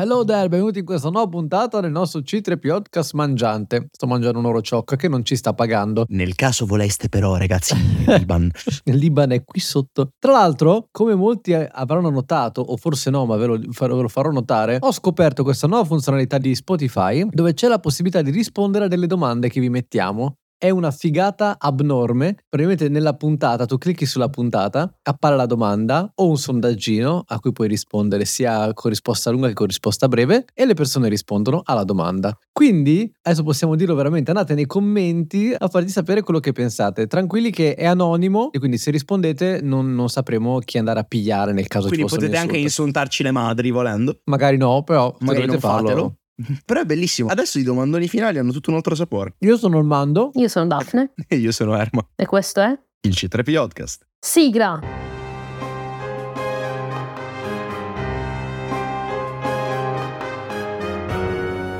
Hello there, benvenuti in questa nuova puntata del nostro C3 Podcast mangiante. Sto mangiando un orociocco che non ci sta pagando. Nel caso voleste però, ragazzi, Iban. Il Liban è qui sotto. Tra l'altro, come molti avranno notato, o forse no, ma ve lo, ve lo farò notare, ho scoperto questa nuova funzionalità di Spotify dove c'è la possibilità di rispondere a delle domande che vi mettiamo è una figata abnorme. Praticamente nella puntata, tu clicchi sulla puntata, appare la domanda o un sondaggino a cui puoi rispondere sia con risposta lunga che con risposta breve e le persone rispondono alla domanda. Quindi, adesso possiamo dirlo veramente, andate nei commenti a farci sapere quello che pensate. Tranquilli che è anonimo e quindi se rispondete non, non sapremo chi andare a pigliare nel caso quindi ci fosse potete anche insultarci le madri volendo. Magari no, però Magari non farlo. fatelo. Però è bellissimo. Adesso i domandoni finali hanno tutto un altro sapore. Io sono il Mando. Io sono Daphne E io sono Erma. e questo è Il C3 Podcast. Sigla.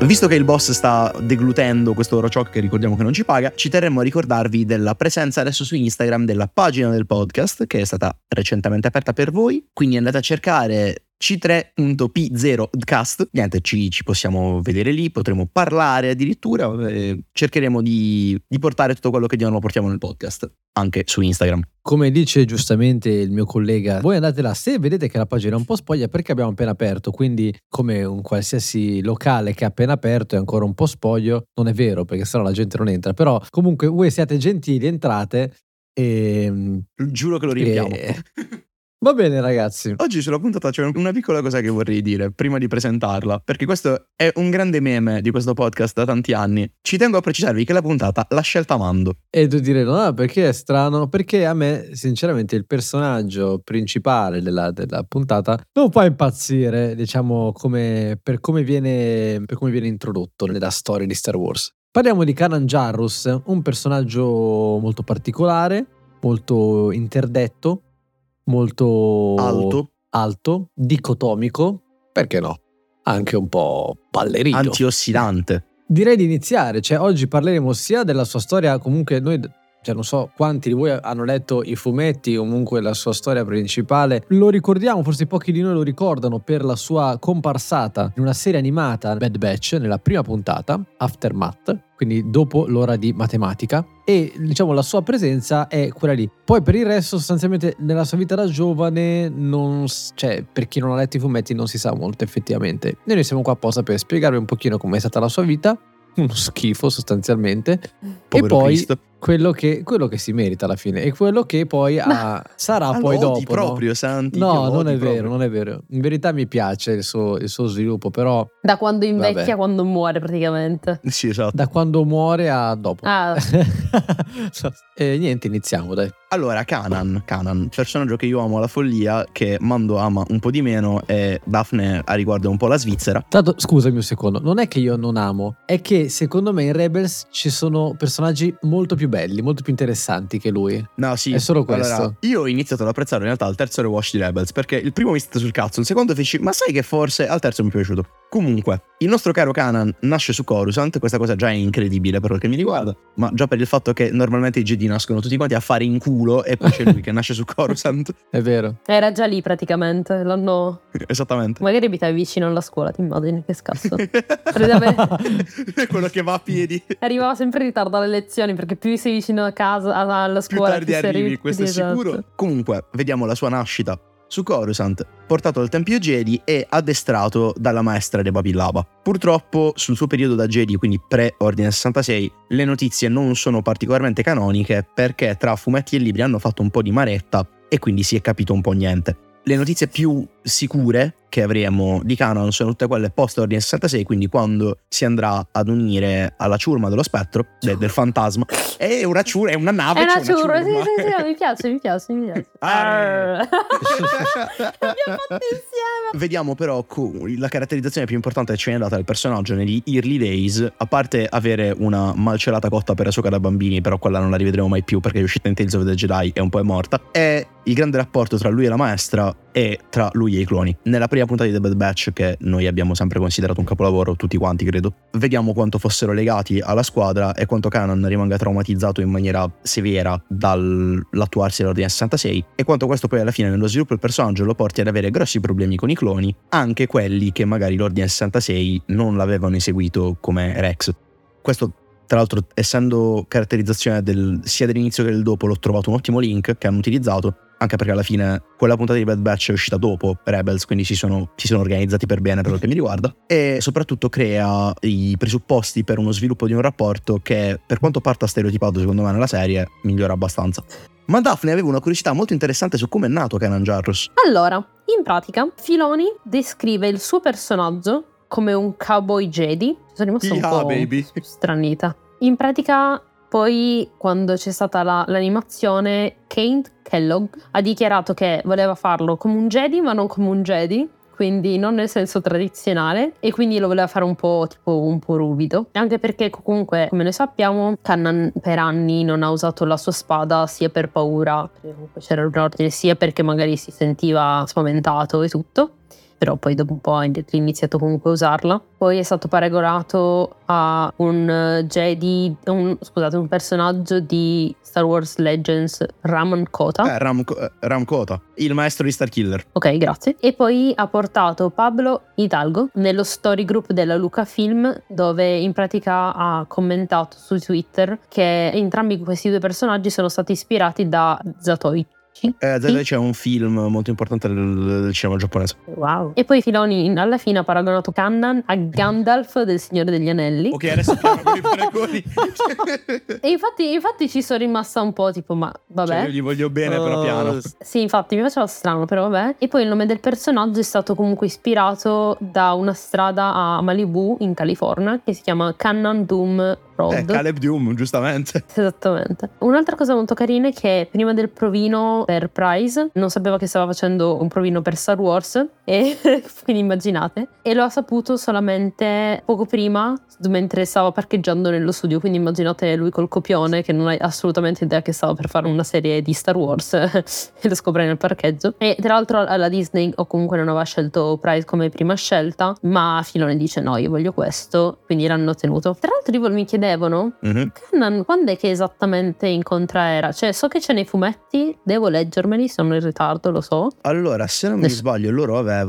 Visto che il boss sta deglutendo questo Orochoc che ricordiamo che non ci paga, ci terremmo a ricordarvi della presenza adesso su Instagram della pagina del podcast che è stata recentemente aperta per voi. Quindi andate a cercare c3.p0cast. Niente, ci, ci possiamo vedere lì, potremo parlare addirittura. eh, cercheremo di, di portare tutto quello che di nuovo portiamo nel podcast anche su Instagram. Come dice giustamente il mio collega, voi andate là, se vedete che la pagina è un po' spoglia perché abbiamo appena aperto, quindi come un qualsiasi locale che ha appena aperto è ancora un po' spoglio, non è vero perché sennò la gente non entra, però comunque voi siate gentili, entrate e... Giuro che lo riempiamo. e- Va bene ragazzi, Oggi sulla puntata c'è una piccola cosa che vorrei dire prima di presentarla, perché questo è un grande meme di questo podcast da tanti anni. Ci tengo a precisarvi che la puntata l'ha scelta Mando. e tu dire no, perché è strano? Perché a me sinceramente il personaggio principale della, della puntata non fa impazzire, diciamo, come, per, come viene, per come viene introdotto nella storia di Star Wars. Parliamo di Kanan Jarrus, un personaggio molto particolare, molto interdetto, molto Alto, alto, dicotomico, perché no? Anche un po' ballerino. antiossidante. Direi di iniziare, cioè oggi parleremo sia della sua storia, comunque noi, cioè non so quanti di voi hanno letto i fumetti, comunque la sua storia principale, lo ricordiamo, forse pochi di noi lo ricordano per la sua comparsata in una serie animata Bad Batch nella prima puntata, Aftermath, quindi dopo l'ora di matematica e diciamo la sua presenza è quella lì. Poi per il resto sostanzialmente nella sua vita da giovane non cioè per chi non ha letto i fumetti non si sa molto effettivamente. Noi siamo qua apposta per spiegarvi un pochino com'è stata la sua vita, uno schifo sostanzialmente Povero e poi Cristo. Quello che, quello che si merita alla fine e quello che poi ha- sarà poi dopo. no? proprio, Santi. No, non è vero, proprio. non è vero. In verità mi piace il suo, il suo sviluppo, però Da quando invecchia Vabbè. a quando muore praticamente. Sì, esatto. da quando muore a dopo. Ah, e niente, iniziamo, dai. Allora, Kanan, Kanan, personaggio che io amo alla follia, che Mando ama un po' di meno e Daphne a riguardo un po' la Svizzera. Tanto, scusami un secondo, non è che io non amo, è che secondo me in Rebels ci sono personaggi molto più belli, molto più interessanti che lui. No, sì. È solo questo. Allora, io ho iniziato ad apprezzare in realtà il terzo rewatch di Rebels perché il primo mi è stato sul cazzo, il secondo feci, ma sai che forse al terzo mi è piaciuto. Comunque, il nostro caro Kanan nasce su Coruscant, questa cosa già è incredibile per quel che mi riguarda, ma già per il fatto che normalmente i Jedi nascono tutti quanti a fare in culo e poi c'è lui che nasce su Coruscant. È vero. era già lì praticamente. L'hanno. Esattamente. Magari abitavi vicino alla scuola, ti immagini che scasso. È quello che va a piedi. arrivava sempre in ritardo alle lezioni perché più sei vicino a casa, alla scuola, tardi più sei arrivi, arrivi- questo è esatto. sicuro. Comunque, vediamo la sua nascita su Coruscant, portato al Tempio Jedi e addestrato dalla maestra De Babillaba. Purtroppo, sul suo periodo da Jedi, quindi pre-Ordine 66, le notizie non sono particolarmente canoniche perché tra fumetti e libri hanno fatto un po' di maretta e quindi si è capito un po' niente. Le notizie più sicure che avremo di canon sono tutte quelle post Ordine 66, quindi quando si andrà ad unire alla ciurma dello spettro, de- del fantasma. È una ciurma, è una nave. È una ciurma, sì, ciurma. sì, sì, mi piace, mi piace, mi piace. Arr. L'abbiamo fatto insieme. Vediamo però la caratterizzazione più importante che ci viene data del personaggio negli early days, a parte avere una malcelata cotta per Ahsoka da bambini, però quella non la rivedremo mai più perché è uscita in Tales of the Jedi e un po' è morta, è il grande rapporto tra lui e la maestra e tra lui e i cloni. Nella prima puntata di The Bad Batch, che noi abbiamo sempre considerato un capolavoro, tutti quanti credo, vediamo quanto fossero legati alla squadra e quanto Kanan rimanga traumatizzato in maniera severa dall'attuarsi dell'Ordine 66 e quanto questo poi alla fine nello sviluppo del personaggio lo porti ad avere grossi problemi con i cloni, anche quelli che magari l'Ordine 66 non l'avevano eseguito come Rex. Questo tra l'altro, essendo caratterizzazione del, sia dell'inizio che del dopo, l'ho trovato un ottimo link che hanno utilizzato. Anche perché alla fine quella puntata di Bad Batch è uscita dopo Rebels, quindi si sono, si sono organizzati per bene per quel che mi riguarda. E soprattutto crea i presupposti per uno sviluppo di un rapporto che, per quanto parta stereotipato secondo me nella serie, migliora abbastanza. Ma Daphne aveva una curiosità molto interessante su come è nato Kanan Jarrus. Allora, in pratica, Filoni descrive il suo personaggio come un cowboy Jedi. Sono rimasta un Yeah, po' baby. stranita. In pratica, poi quando c'è stata la- l'animazione, Kane Kellogg ha dichiarato che voleva farlo come un Jedi, ma non come un Jedi. Quindi non nel senso tradizionale, e quindi lo voleva fare un po' tipo un po' ruvido. Anche perché, comunque, come noi sappiamo, Kannan per anni non ha usato la sua spada sia per paura, perché comunque c'era un ordine, sia perché magari si sentiva spaventato e tutto però poi dopo un po' ha iniziato comunque a usarla. Poi è stato paragonato a un eh, Jedi, un, scusate, un personaggio di Star Wars Legends, Raman Kota. Eh, Ram, eh, Ram Kota, il maestro di Starkiller. Ok, grazie. E poi ha portato Pablo Hidalgo nello story group della Lucasfilm, dove in pratica ha commentato su Twitter che entrambi questi due personaggi sono stati ispirati da Zatoichi. Eh, Zed c'è un film molto importante del, del cinema giapponese. Wow. E poi Filoni alla fine ha paragonato Kannan a Gandalf del Signore degli Anelli. Ok, adesso abbiamo con i paragoni. E infatti, infatti ci sono rimasta un po' tipo, ma vabbè. Cioè, io gli voglio bene, però Oh, piano. Sì, infatti mi faceva strano, però vabbè. E poi il nome del personaggio è stato comunque ispirato da una strada a Malibu, in California, che si chiama Cannon Doom Road. Eh, Caleb Doom, giustamente. Esattamente. Un'altra cosa molto carina è che prima del provino per Prize non sapeva che stava facendo un provino per Star Wars e quindi immaginate e lo ha saputo solamente poco prima mentre stava parcheggiando nello studio quindi immaginate lui col copione che non ha assolutamente idea che stava per fare una serie di Star Wars e lo scopre nel parcheggio e tra l'altro alla Disney o comunque non aveva scelto Prize come prima scelta ma Filone dice no io voglio questo quindi l'hanno tenuto tra l'altro io mi chiedevano Mhm. Kanan, quando è che esattamente incontra Era? Cioè, so che c'è nei fumetti, devo leggermeli, sono in ritardo, lo so. Allora, se non mi Ness- sbaglio, loro avevano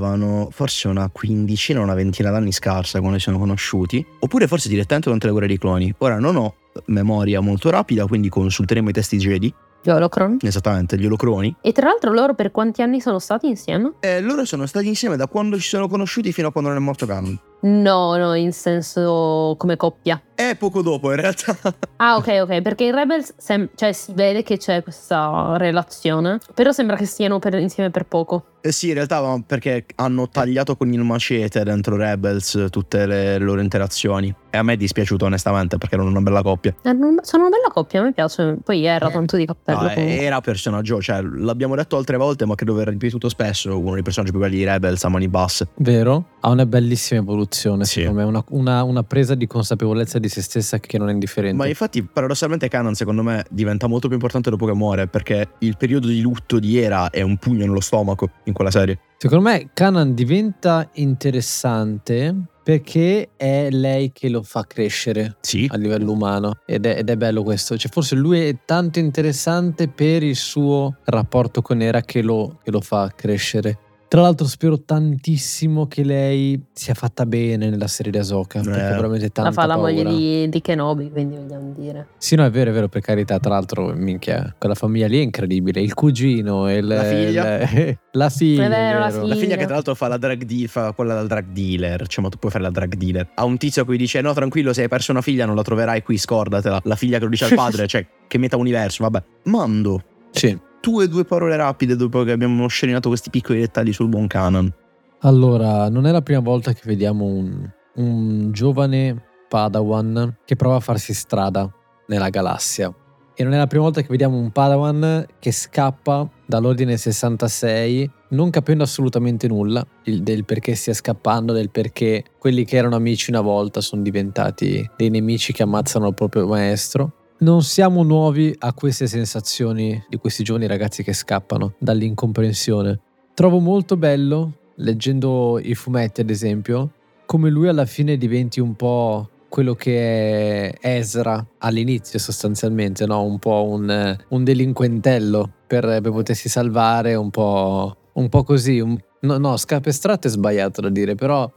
forse una quindicina, una ventina d'anni scarsa quando si sono conosciuti, oppure forse direttamente durante le guerre dei cloni. Ora non ho memoria molto rapida, quindi consulteremo i testi Jedi, Holocron. esattamente, gli olocroni. E tra l'altro loro per quanti anni sono stati insieme? E loro sono stati insieme da quando ci sono conosciuti fino a quando non è morto Canon. No, no, in senso come coppia. E poco dopo, in realtà. Ah, ok, ok, perché in Rebels sem- cioè, si vede che c'è questa relazione, però sembra che stiano per- insieme per poco. Eh sì, in realtà ma perché hanno tagliato con il macete dentro Rebels tutte le loro interazioni. E a me è dispiaciuto onestamente perché erano una bella coppia. Eh, Sono una bella coppia, a me piace. Poi era Eh. tanto di cappello. No, comunque. era personaggio, cioè l'abbiamo detto altre volte, ma credo aver ripetuto spesso. Uno dei personaggi più belli di Rebels a mani basse. Vero? Ha una bellissima evoluzione, Sì. secondo me, una, una- una presa di consapevolezza di se stessa che non è indifferente. Ma infatti, paradossalmente, Kanan, secondo me, diventa molto più importante dopo che muore. Perché il periodo di lutto di Era è un pugno nello stomaco in quella serie. Secondo me Kanan diventa interessante perché è lei che lo fa crescere Sì. a livello umano ed è, ed è bello questo. Cioè, forse lui è tanto interessante per il suo rapporto con Era che lo, che lo fa crescere. Tra l'altro spero tantissimo che lei sia fatta bene nella serie di perché Eh. ho veramente tanta La fa la moglie paura. di, di Kenobi, quindi vogliamo dire. Sì, no, è vero, è vero, per carità. Tra l'altro, minchia, quella famiglia lì è incredibile. Il cugino, il- La figlia. il- la figlia. È vero, la La figlia. figlia che tra l'altro fa la drug deal, fa quella da drug dealer. Cioè, ma tu puoi fare la drug dealer. Ha un tizio a cui dice: No, tranquillo, se hai perso una figlia, non la troverai qui, scordatela. La figlia che lo dice al padre, cioè, che meta universo, vabbè. Mando. Sì. Tue due parole rapide dopo che abbiamo sceninato questi piccoli dettagli sul buon Canon. Allora, non è la prima volta che vediamo un, un giovane Padawan che prova a farsi strada nella galassia. E non è la prima volta che vediamo un Padawan che scappa dall'ordine 66 non capendo assolutamente nulla del perché stia scappando, del perché quelli che erano amici una volta sono diventati dei nemici che ammazzano il proprio maestro. Non siamo nuovi a queste sensazioni di questi giovani ragazzi che scappano dall'incomprensione. Trovo molto bello, leggendo i fumetti ad esempio, come lui alla fine diventi un po' quello che è Ezra all'inizio sostanzialmente, no? un po' un, un delinquentello per, per, potersi salvare, un po', un po così. Un, no, no, scapestratto è sbagliato da dire, però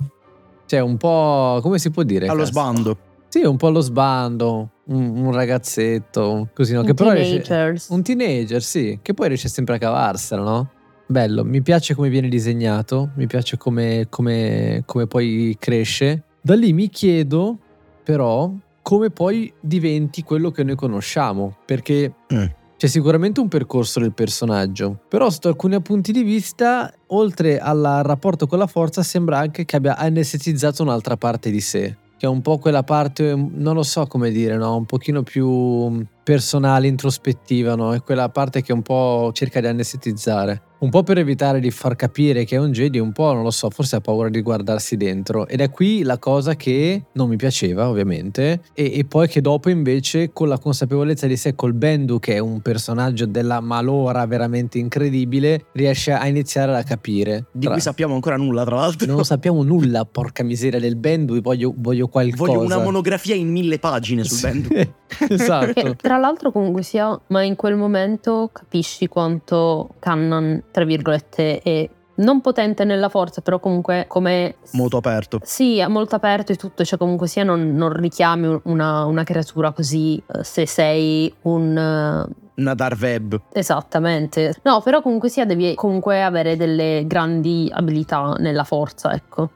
cioè un po' come si può dire? Allo sbando. Sì, un po' allo sbando, un, un ragazzetto, così no? Un che però teenager. riesce, un teenager, sì, che poi riesce sempre a cavarsela, no? Bello, mi piace come viene disegnato, mi piace come, come, come poi cresce. Da lì mi chiedo, però, come poi diventi quello che noi conosciamo, perché Mm. c'è sicuramente un percorso del personaggio, però sotto alcuni punti di vista, oltre al rapporto con la forza, sembra anche che abbia anestetizzato un'altra parte di sé, che è un po' quella parte, non lo so come dire, no? un pochino più personale, introspettiva, no? è quella parte che un po' cerca di anestetizzare. Un po' per evitare di far capire che è un Jedi, un po' non lo so, forse ha paura di guardarsi dentro. Ed è qui la cosa che non mi piaceva, ovviamente. E, e poi che dopo, invece, con la consapevolezza di sé, col Bendu, che è un personaggio della malora veramente incredibile, riesce a iniziare a capire. Di Tra- cui sappiamo ancora nulla, tra l'altro. non sappiamo nulla, porca miseria del Bendu, voglio, voglio qualcosa. Voglio una monografia in mille pagine sul band. esatto. Che tra l'altro comunque sia, ma in quel momento capisci quanto Cannon, tra virgolette, è non potente nella forza, però comunque come... Molto aperto. Sì, è molto aperto e tutto, cioè comunque sia non, non richiami una, una creatura così eh, se sei un... eh, Una Dark Web. Esattamente. No, però comunque sia devi comunque avere delle grandi abilità nella forza, ecco.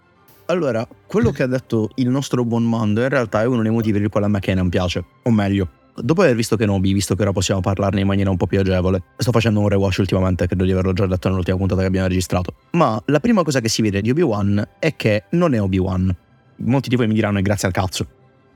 Allora, quello che ha detto il nostro buon Mando in realtà è uno dei motivi per il quale a me Kenan piace. O meglio, dopo aver visto Kenobi, visto che ora possiamo parlarne in maniera un po' più agevole, sto facendo un rewatch ultimamente, credo di averlo già detto nell'ultima puntata che abbiamo registrato. Ma la prima cosa che si vede di Obi-Wan è che non è Obi-Wan. Molti di voi mi diranno è grazie al cazzo.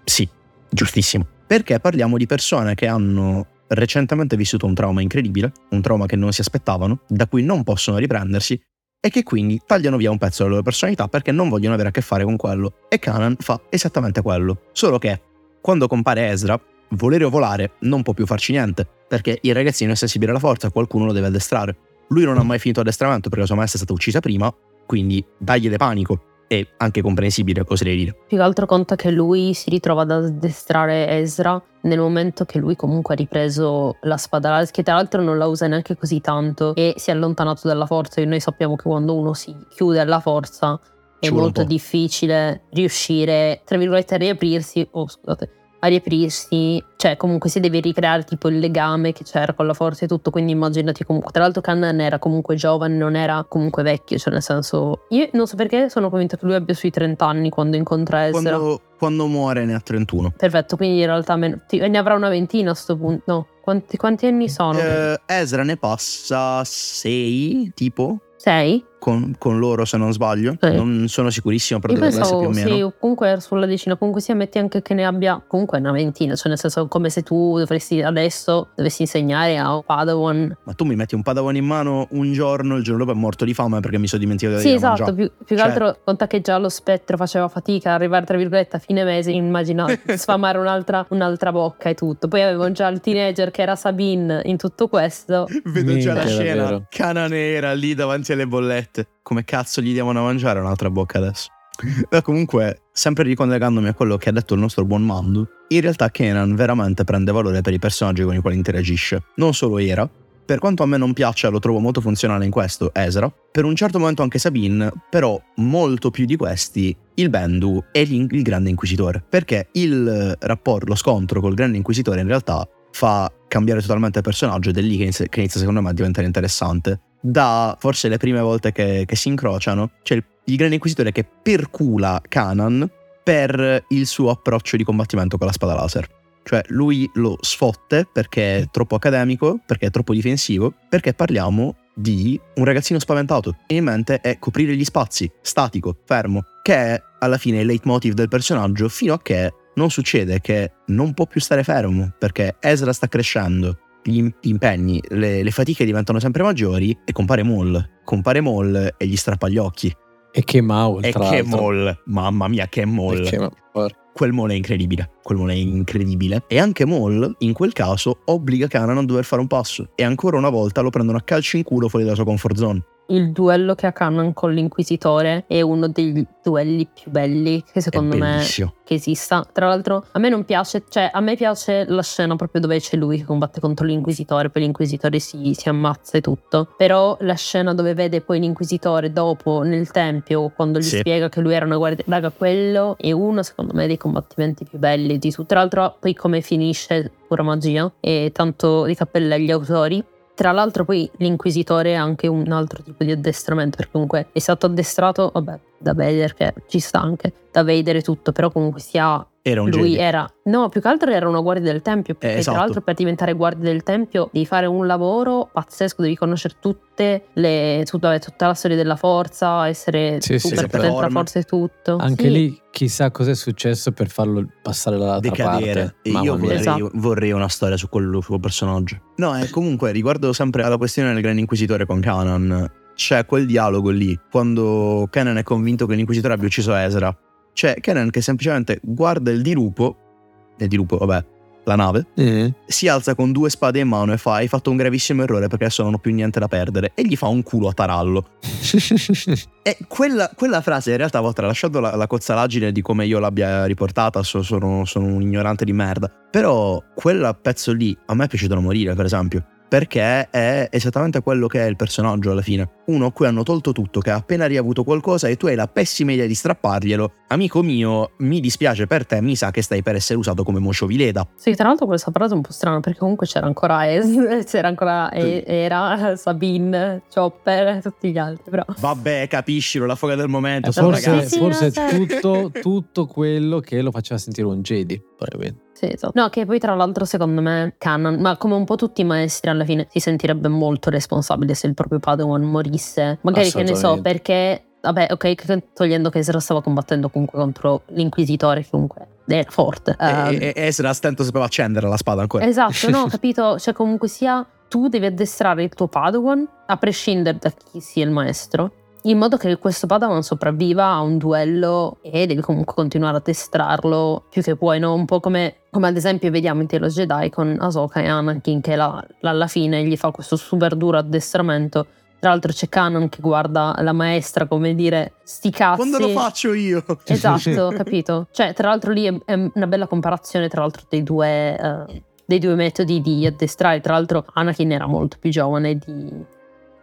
Sì, giustissimo. Perché parliamo di persone che hanno recentemente vissuto un trauma incredibile, un trauma che non si aspettavano, da cui non possono riprendersi e che quindi tagliano via un pezzo della loro personalità perché non vogliono avere a che fare con quello. E Kanan fa esattamente quello. Solo che quando compare Ezra, volere o volare non può più farci niente, perché il ragazzino è sensibile alla forza, qualcuno lo deve addestrare. Lui non ha mai finito addestramento perché la sua maestra è stata uccisa prima, quindi dagliele panico. È anche comprensibile, oserei dire. Più che altro conta che lui si ritrova ad addestrare Ezra nel momento che lui comunque ha ripreso la spada che tra l'altro non la usa neanche così tanto e si è allontanato dalla forza e noi sappiamo che quando uno si chiude alla forza è molto difficile riuscire, tra virgolette, a riaprirsi, oh scusate, riaprirsi, cioè comunque si deve ricreare tipo il legame che c'era con la forza e tutto, quindi immaginati comunque, tra l'altro Kanan era comunque giovane, non era comunque vecchio, cioè nel senso, io non so perché sono convinta che lui abbia sui 30 anni quando incontra Ezra. Quando, quando muore ne ha 31. Perfetto, quindi in realtà meno- ti- ne avrà una ventina a sto punto, no, quanti, quanti anni sono? Eh, Ezra ne passa 6, tipo, Sei? Con, con loro se non sbaglio. Sì. Non sono sicurissimo, però Io dovrebbe essere più o meno. sì, comunque sulla decina, comunque sia metti anche che ne abbia comunque una ventina, cioè nel senso come se tu dovresti adesso, dovessi insegnare a un Padawan. Ma tu mi metti un padawan in mano un giorno, il giorno dopo è morto di fame perché mi sono dimenticato di Sì, esatto, mangiare. più, più che Cioè- altro conta che già lo spettro faceva fatica ad arrivare tra virgolette a fine mese, immagina sfamare un'altra, un'altra bocca e tutto. Poi avevo già il teenager che era Sabine in tutto questo. Vedo già la Minchia, scena, davvero. cana nera lì davanti alle bollette. Come cazzo gli diamo da mangiare un'altra bocca adesso? Beh, comunque, sempre ricollegandomi a quello che ha detto il nostro buon Mandu, in realtà Kenan veramente prende valore per i personaggi con i quali interagisce. Non solo Era, per quanto a me non piaccia, lo trovo molto funzionale in questo, Ezra, per un certo momento anche Sabine, però molto più di questi, il Bendu e il Grande Inquisitore. Perché il eh, rapporto, lo scontro col Grande Inquisitore in realtà fa cambiare totalmente il personaggio ed è lì che inizia, che inizia, secondo me a diventare interessante. Da forse le prime volte che, che si incrociano, c'è il, il Grande Inquisitore che percula Kanan per il suo approccio di combattimento con la spada laser. Cioè lui lo sfotte perché è troppo accademico, perché è troppo difensivo, perché parliamo di un ragazzino spaventato. E in mente è coprire gli spazi, statico, fermo, che è alla fine il leitmotiv del personaggio fino a che non succede che non può più stare fermo, perché Ezra sta crescendo, gli im- gli impegni, le, le fatiche diventano sempre maggiori e compare Maul. Compare Maul e gli strappa gli occhi. E che Maul, E che. Maul, mamma mia che Maul. Che- quel Maul è incredibile. Quel Maul è incredibile. E anche Maul, in quel caso, obbliga Kanan a dover fare un passo. E ancora una volta lo prendono a calci in culo fuori dalla sua comfort zone il duello che ha Kanan con l'Inquisitore è uno dei duelli più belli che secondo me che esista. Tra l'altro a me non piace, cioè a me piace la scena proprio dove c'è lui che combatte contro l'Inquisitore, poi l'Inquisitore si, si ammazza e tutto. Però la scena dove vede poi l'Inquisitore dopo nel Tempio, quando gli sì. spiega che lui era una guardia, raga quello è uno secondo me dei combattimenti più belli di tutto. Tra l'altro poi come finisce pura magia e tanto di cappella agli autori tra l'altro poi l'inquisitore ha anche un altro tipo di addestramento, perché comunque è stato addestrato, vabbè, da Vader che ci sta anche, da Vader e tutto, però comunque sia era un Lui Jedi. era, no, più che altro era una guardia del tempio. Perché eh, esatto. tra l'altro, per diventare guardia del tempio, devi fare un lavoro pazzesco. Devi conoscere tutte le, tutta, tutta la storia della forza, essere sì, super sì, potente la forza e tutto. Anche sì. lì, chissà cos'è successo per farlo passare dall'altra Decadere. parte. E io vorrei, esatto. vorrei, una storia su quel suo personaggio. No, e comunque, riguardo sempre alla questione del Gran Inquisitore con Kanan, c'è quel dialogo lì, quando Kanan è convinto che l'Inquisitore abbia ucciso Ezra c'è Kenan che semplicemente guarda il dirupo, il dirupo, vabbè, la nave, mm. si alza con due spade in mano e fa: Hai fatto un gravissimo errore perché adesso non ho più niente da perdere. E gli fa un culo a tarallo. e quella, quella, frase in realtà, ho tralasciato la, la cozzalaggine di come io l'abbia riportata. So, sono, sono un ignorante di merda. Però quel pezzo lì a me è piaciuto da morire, per esempio perché è esattamente quello che è il personaggio alla fine. Uno a cui hanno tolto tutto, che ha appena riavuto qualcosa e tu hai la pessima idea di strapparglielo. Amico mio, mi dispiace per te, mi sa che stai per essere usato come mosciovileda. Sì, tra l'altro questa frase è un po' strana perché comunque c'era ancora Es, c'era ancora e- Era, Sabine, Chopper, tutti gli altri, però. Vabbè, capiscilo, la foga del momento. Eh, forse, sì, forse tutto, tutto quello che lo faceva sentire un Jedi, probabilmente. Sì, esatto. No, che poi tra l'altro secondo me Canon, ma come un po' tutti i maestri alla fine, si sentirebbe molto responsabile se il proprio Padawan morisse. Magari che ne so, perché Vabbè, ok, togliendo che Ezra stava combattendo comunque contro l'inquisitore, comunque era forte. Um, e, e ehm, Ezra stento sapeva accendere la spada ancora. Esatto, no, capito? Cioè, comunque sia, tu devi addestrare il tuo Padawan, a prescindere da chi sia il maestro in modo che questo Padawan sopravviva a un duello e devi comunque continuare a testrarlo più che puoi, no? Un po' come, come ad esempio vediamo in Telo Jedi con Ahsoka e Anakin che la, la, alla fine gli fa questo super duro addestramento. Tra l'altro c'è Canon che guarda la maestra come dire sti cazzi. Quando lo faccio io? Esatto, capito? Cioè, tra l'altro lì è, è una bella comparazione tra l'altro dei due... Uh, dei due metodi di addestrare. Tra l'altro, Anakin era molto più giovane di,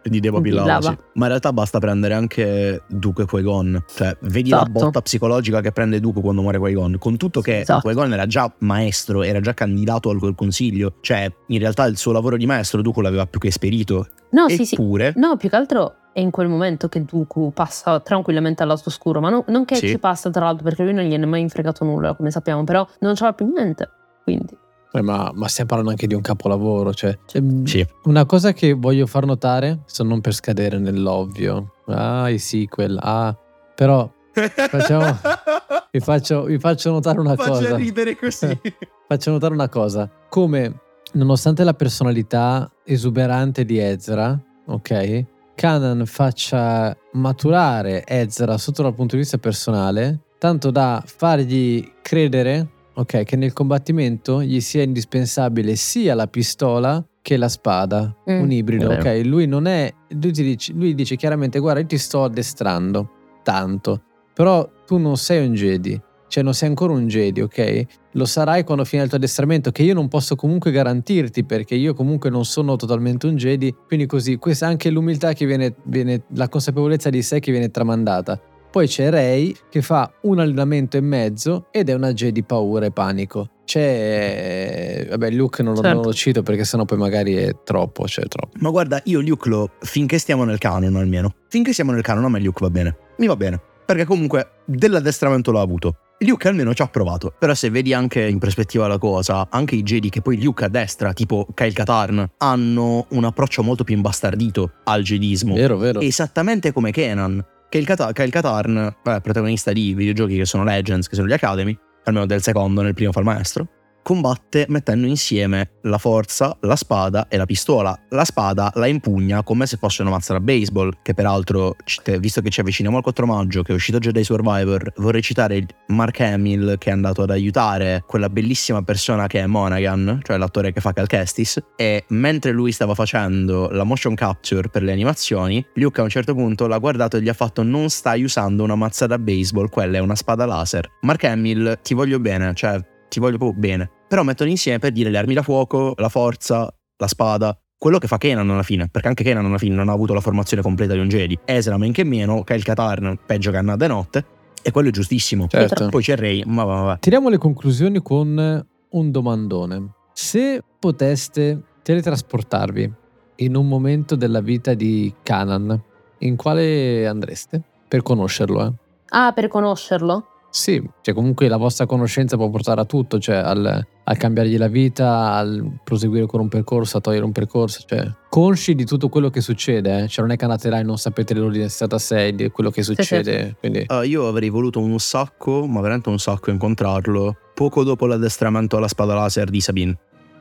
di Deva Bilava, sì. Ma in realtà basta prendere anche Duke Qui-Gon. Cioè, vedi esatto. la botta psicologica che prende Duke quando muore Qui-Gon. Con tutto che esatto. Qui-Gon era già maestro, era già candidato al consiglio. Cioè, in realtà il suo lavoro di maestro Duke l'aveva più che esperito. No, Eppure, sì, sì. No, più che altro è in quel momento che Dooku passa tranquillamente al lato oscuro. Ma no, non che sì. ci passa tra l'altro, perché lui non gliene è mai fregato nulla, come sappiamo. Però non c'era più niente. Quindi... Eh, ma, ma, stiamo parlando anche di un capolavoro. Cioè, sì. Una cosa che voglio far notare, se non per scadere nell'ovvio, ah, i sequel, ah, però facciamo, vi, faccio, vi, faccio, notare una Faccio cosa. Faccio ridere così. faccio notare una cosa. Come, nonostante la personalità esuberante di Ezra, ok? Canon faccia maturare Ezra sotto dal punto di vista personale, tanto da fargli credere ok, che nel combattimento gli sia indispensabile sia la pistola che la spada, mm. un ibrido, ok? Lui non è, lui, dice, lui dice chiaramente, guarda, io ti sto addestrando tanto, però tu non sei un Jedi, cioè non sei ancora un Jedi, ok? Lo sarai quando finirà il tuo addestramento, che io non posso comunque garantirti, perché io comunque non sono totalmente un Jedi, quindi così, questa è anche l'umiltà che viene, viene la consapevolezza di sé che viene tramandata. Poi c'è Ray che fa un allenamento e mezzo ed è una Jedi paura e panico. C'è. Vabbè, Luke non, certo. non lo cito perché sennò poi magari è troppo. Cioè, troppo. Ma guarda, io Luke lo. finché stiamo nel canon almeno. Finché siamo nel canon, a me Luke va bene. Mi va bene. Perché comunque dell'addestramento l'ha avuto. Luke almeno ci ha provato. Però se vedi anche in prospettiva la cosa, anche i Jedi che poi Luke a destra, tipo Kyle Katarn, hanno un approccio molto più imbastardito al Jedismo. Vero, vero. Esattamente come Kenan che il, Kat- che il Katarn, beh, protagonista di videogiochi che sono Legends, che sono gli Academy, almeno del secondo, nel primo fa il maestro, combatte mettendo insieme la forza, la spada e la pistola. La spada la impugna come se fosse una mazza da baseball, che peraltro, visto che ci avviciniamo al 4 maggio, che è uscito Jedi Survivor, vorrei citare Mark Hamill che è andato ad aiutare quella bellissima persona che è Monaghan, cioè l'attore che fa Cal Kestis, e mentre lui stava facendo la motion capture per le animazioni, Luke a un certo punto l'ha guardato e gli ha fatto non stai usando una mazza da baseball, quella è una spada laser. Mark Hamill, ti voglio bene, cioè ti voglio proprio bene. Però mettono insieme per dire le armi da fuoco, la forza, la spada, quello che fa Kenan alla fine, perché anche Kenan alla fine non ha avuto la formazione completa di un Jedi. Ezra men che meno, Kyle Katarn peggio che Anna de notte, e quello è giustissimo. Certo. Poi c'è Rey, ma va, va. Tiriamo le conclusioni con un domandone. Se poteste teletrasportarvi in un momento della vita di Kanan, in quale andreste? Per conoscerlo, eh? Ah, per conoscerlo? Sì, cioè comunque la vostra conoscenza può portare a tutto, cioè al, a cambiargli la vita, al proseguire con un percorso, a togliere un percorso, cioè consci di tutto quello che succede, eh? cioè non è che andate là e non sapete l'ordine stata 6 di quello che succede. Sì, sì. Quindi... Uh, io avrei voluto un sacco, ma veramente un sacco incontrarlo, poco dopo l'addestramento alla spada laser di Sabine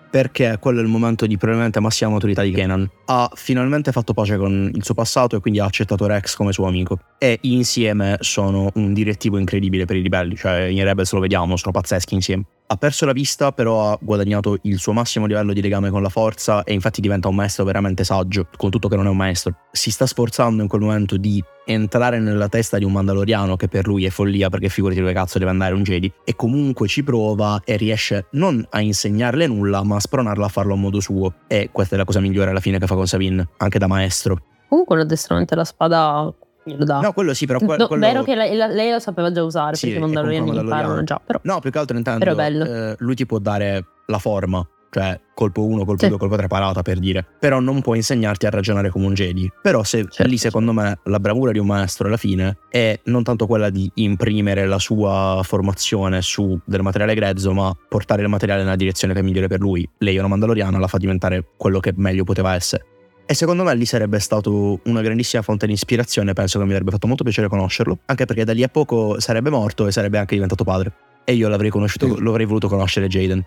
perché quello è il momento di probabilmente massima maturità di Kenan. Ha finalmente fatto pace con il suo passato e quindi ha accettato Rex come suo amico. E insieme sono un direttivo incredibile per i ribelli, cioè in Rebels lo vediamo, sono pazzeschi insieme. Ha perso la vista, però ha guadagnato il suo massimo livello di legame con la forza e infatti diventa un maestro veramente saggio, con tutto che non è un maestro. Si sta sforzando in quel momento di entrare nella testa di un Mandaloriano che per lui è follia perché figurati dove cazzo deve andare un Jedi e comunque ci prova e riesce non a insegnarle nulla ma a spronarla a farlo a modo suo e questa è la cosa migliore alla fine che fa con Sabine, anche da maestro. Comunque l'addestramento della spada glielo dà. No, quello sì, però que- no, quello... vero che lei, lei, lo sapeva già usare sì, perché i Mandaloriani imparano già, però... No, più che altro intendo, eh, lui ti può dare la forma, cioè colpo 1, colpo 2, sì. colpo 3 parata per dire, però non può insegnarti a ragionare come un Jedi. Però se certo. lì secondo me la bravura di un maestro alla fine è non tanto quella di imprimere la sua formazione su del materiale grezzo, ma portare il materiale nella direzione che è migliore per lui. Lei è una Mandaloriana, la fa diventare quello che meglio poteva essere. E secondo me lì sarebbe stato una grandissima fonte di ispirazione, penso che mi avrebbe fatto molto piacere conoscerlo, anche perché da lì a poco sarebbe morto e sarebbe anche diventato padre. E io l'avrei conosciuto, sì. l'avrei voluto conoscere Jaden.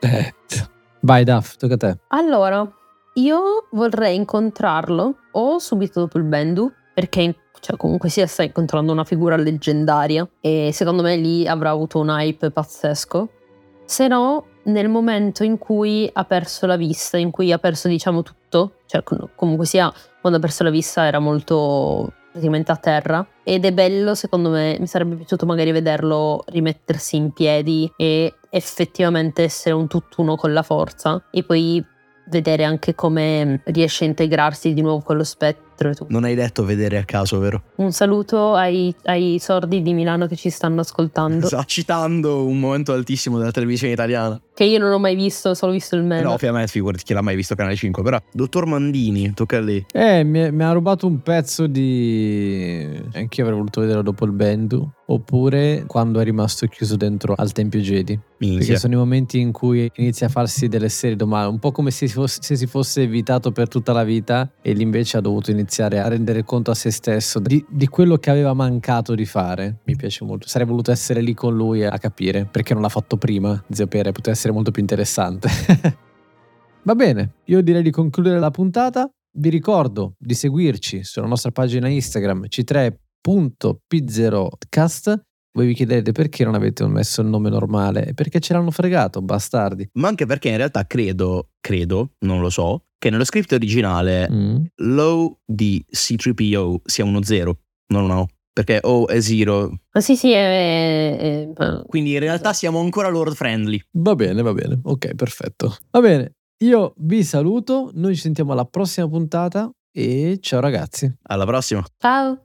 Eh. Vai Duff, tocca a te. Allora, io vorrei incontrarlo o subito dopo il Bendu, perché cioè, comunque sia sta incontrando una figura leggendaria e secondo me lì avrà avuto un hype pazzesco. Se no, nel momento in cui ha perso la vista, in cui ha perso diciamo tutto, cioè comunque sia quando ha perso la vista era molto praticamente a terra ed è bello secondo me, mi sarebbe piaciuto magari vederlo rimettersi in piedi e effettivamente essere un tutt'uno con la forza e poi vedere anche come riesce a integrarsi di nuovo con lo spettro. Non hai detto vedere a caso, vero? Un saluto ai, ai sordi di Milano che ci stanno ascoltando. Sta citando un momento altissimo della televisione italiana. Che io non ho mai visto, solo visto il meme. No, ovviamente, figurati chi l'ha mai visto Canale 5. Però, dottor Mandini, tocca a lei. Eh, mi, mi ha rubato un pezzo di... Anch'io avrei voluto vederlo dopo il Bendu. Oppure quando è rimasto chiuso dentro al Tempio Jedi. Minchia. Perché sono i momenti in cui inizia a farsi delle serie domande. Un po' come se si, fosse, se si fosse evitato per tutta la vita e invece ha dovuto iniziare a rendere conto a se stesso di, di quello che aveva mancato di fare. Mi piace molto. Sarei voluto essere lì con lui a capire perché non l'ha fatto prima. Zio Pere poteva essere molto più interessante. Va bene, io direi di concludere la puntata. Vi ricordo di seguirci sulla nostra pagina Instagram c3.pizzerocast. Voi vi chiedete perché non avete messo il nome normale? Perché ce l'hanno fregato, bastardi. Ma anche perché in realtà credo, credo, non lo so, che nello script originale mm. low di C3PO sia uno 0, non un O perché O è zero. Ah, sì, sì, è, è, è, Quindi in realtà siamo ancora lord friendly. Va bene, va bene. Ok, perfetto. Va bene, io vi saluto, noi ci sentiamo alla prossima puntata e ciao ragazzi. Alla prossima. Ciao.